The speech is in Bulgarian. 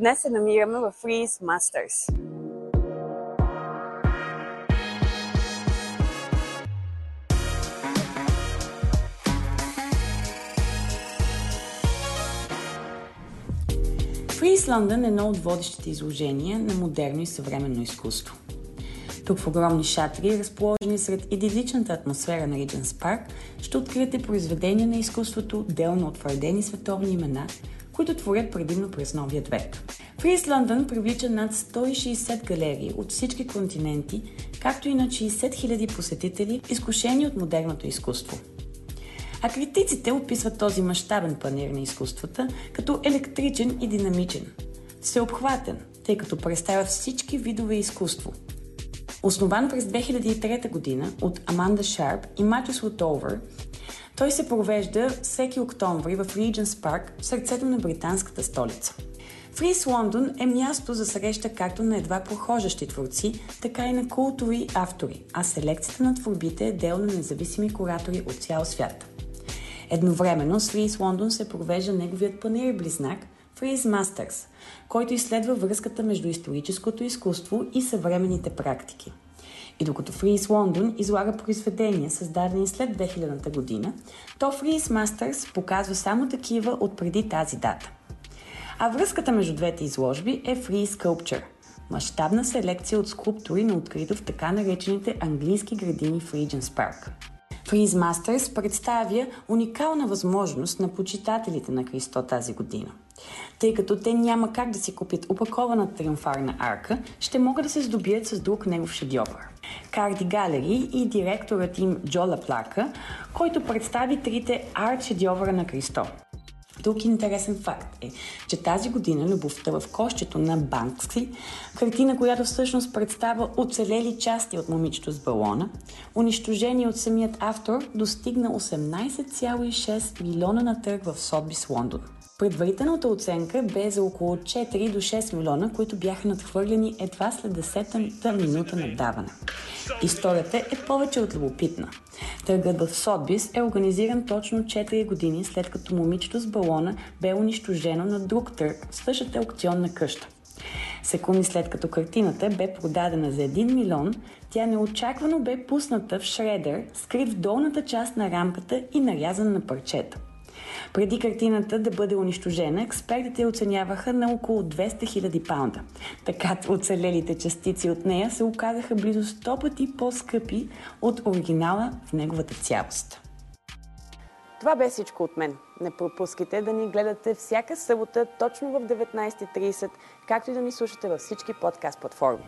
Днес се намираме в Freeze Masters. Freeze London е едно от водещите изложения на модерно и съвременно изкуство. Тук в огромни шатри, разположени сред идиличната атмосфера на Regent's Park, ще откриете произведения на изкуството, дел на утвърдени световни имена, които творят предимно през новия век. Фриз Лондон привлича над 160 галерии от всички континенти, както и на 60 000 посетители, изкушени от модерното изкуство. А критиците описват този мащабен панер на изкуствата като електричен и динамичен, всеобхватен, тъй като представя всички видове изкуство. Основан през 2003 година от Аманда Шарп и Матюс Лотовър, той се провежда всеки октомври в Regent's Park в сърцето на британската столица. Фрис Лондон е място за среща както на едва прохожащи творци, така и на култови автори, а селекцията на творбите е дел на независими куратори от цял свят. Едновременно с Фрис Лондон се провежда неговият панер близнак Фрис Masters, който изследва връзката между историческото изкуство и съвременните практики – и докато Freeze Лондон излага произведения, създадени след 2000 година, то Freeze Masters показва само такива от преди тази дата. А връзката между двете изложби е Free Sculpture – мащабна селекция от скулптури на открито в така наречените английски градини в Regent's Park. Freeze Masters представя уникална възможност на почитателите на Христо тази година. Тъй като те няма как да си купят опакована триумфарна арка, ще могат да се здобият с друг негов шедьовър. Карди Галери и директорът им Джола Плака, който представи трите арт шедьовъра на Христо. Друг интересен факт е, че тази година любовта в кощето на Банкси, картина, която всъщност представя оцелели части от момичето с балона, унищожени от самият автор, достигна 18,6 милиона на търг в Сотбис, Лондон. Предварителната оценка бе за около 4 до 6 милиона, които бяха надхвърлени едва след 10-та минута на даване. Историята е повече от любопитна. Търгът в Сотбис е организиран точно 4 години след като момичето с балона бе унищожено на друг търг в същата аукционна къща. Секунди след като картината бе продадена за 1 милион, тя неочаквано бе пусната в шредер, скрит в долната част на рамката и нарязан на парчета. Преди картината да бъде унищожена, експертите оценяваха на около 200 000 паунда. Така оцелелите частици от нея се оказаха близо 100 пъти по-скъпи от оригинала в неговата цялост. Това бе всичко от мен. Не пропускайте да ни гледате всяка събота точно в 19.30, както и да ни слушате във всички подкаст платформи.